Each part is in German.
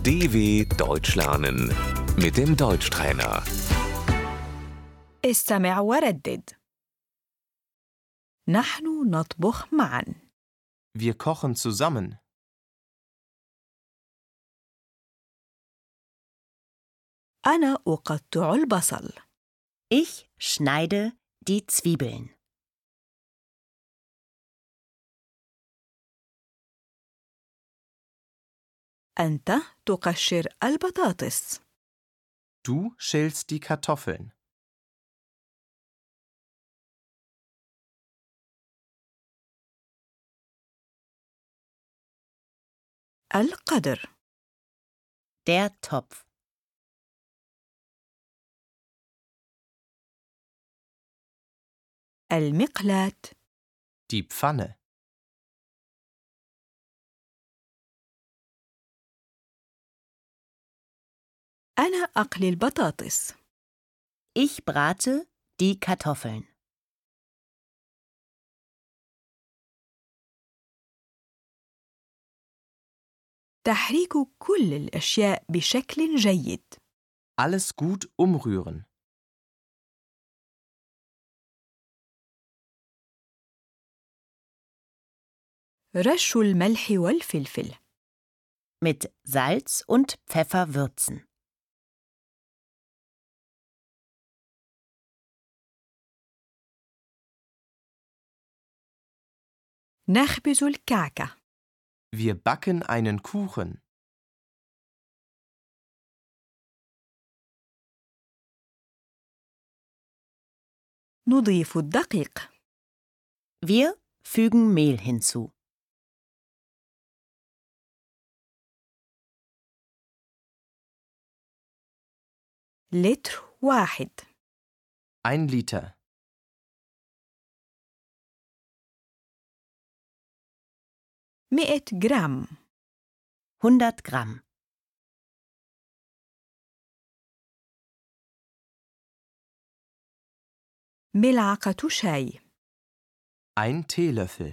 DW Deutsch lernen mit dem Deutschtrainer. استمع وردد نحن نطبخ معا Wir kochen zusammen. أنا أقطع البصل Ich schneide die Zwiebeln. أنت تقشر البطاطس Du schälst die Kartoffeln. القدر Der Topf. المقلاة Die Pfanne. أنا أقلي البطاطس Ich brate die Kartoffeln. تحريك كل الأشياء بشكل جيد Alles gut umrühren. رش الملح والفلفل Mit Salz und Pfeffer würzen. نخبز الكعكة Wir backen einen Kuchen. نضيف الدقيق Wir fügen Mehl hinzu. لتر واحد Ein Liter. مئة جرام 100 Gramm. ملعقة شاي Ein Teelöffel.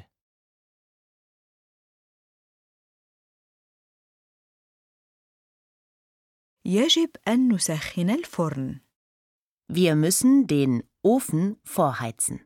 يجب أن نسخن الفرن Wir müssen den Ofen vorheizen.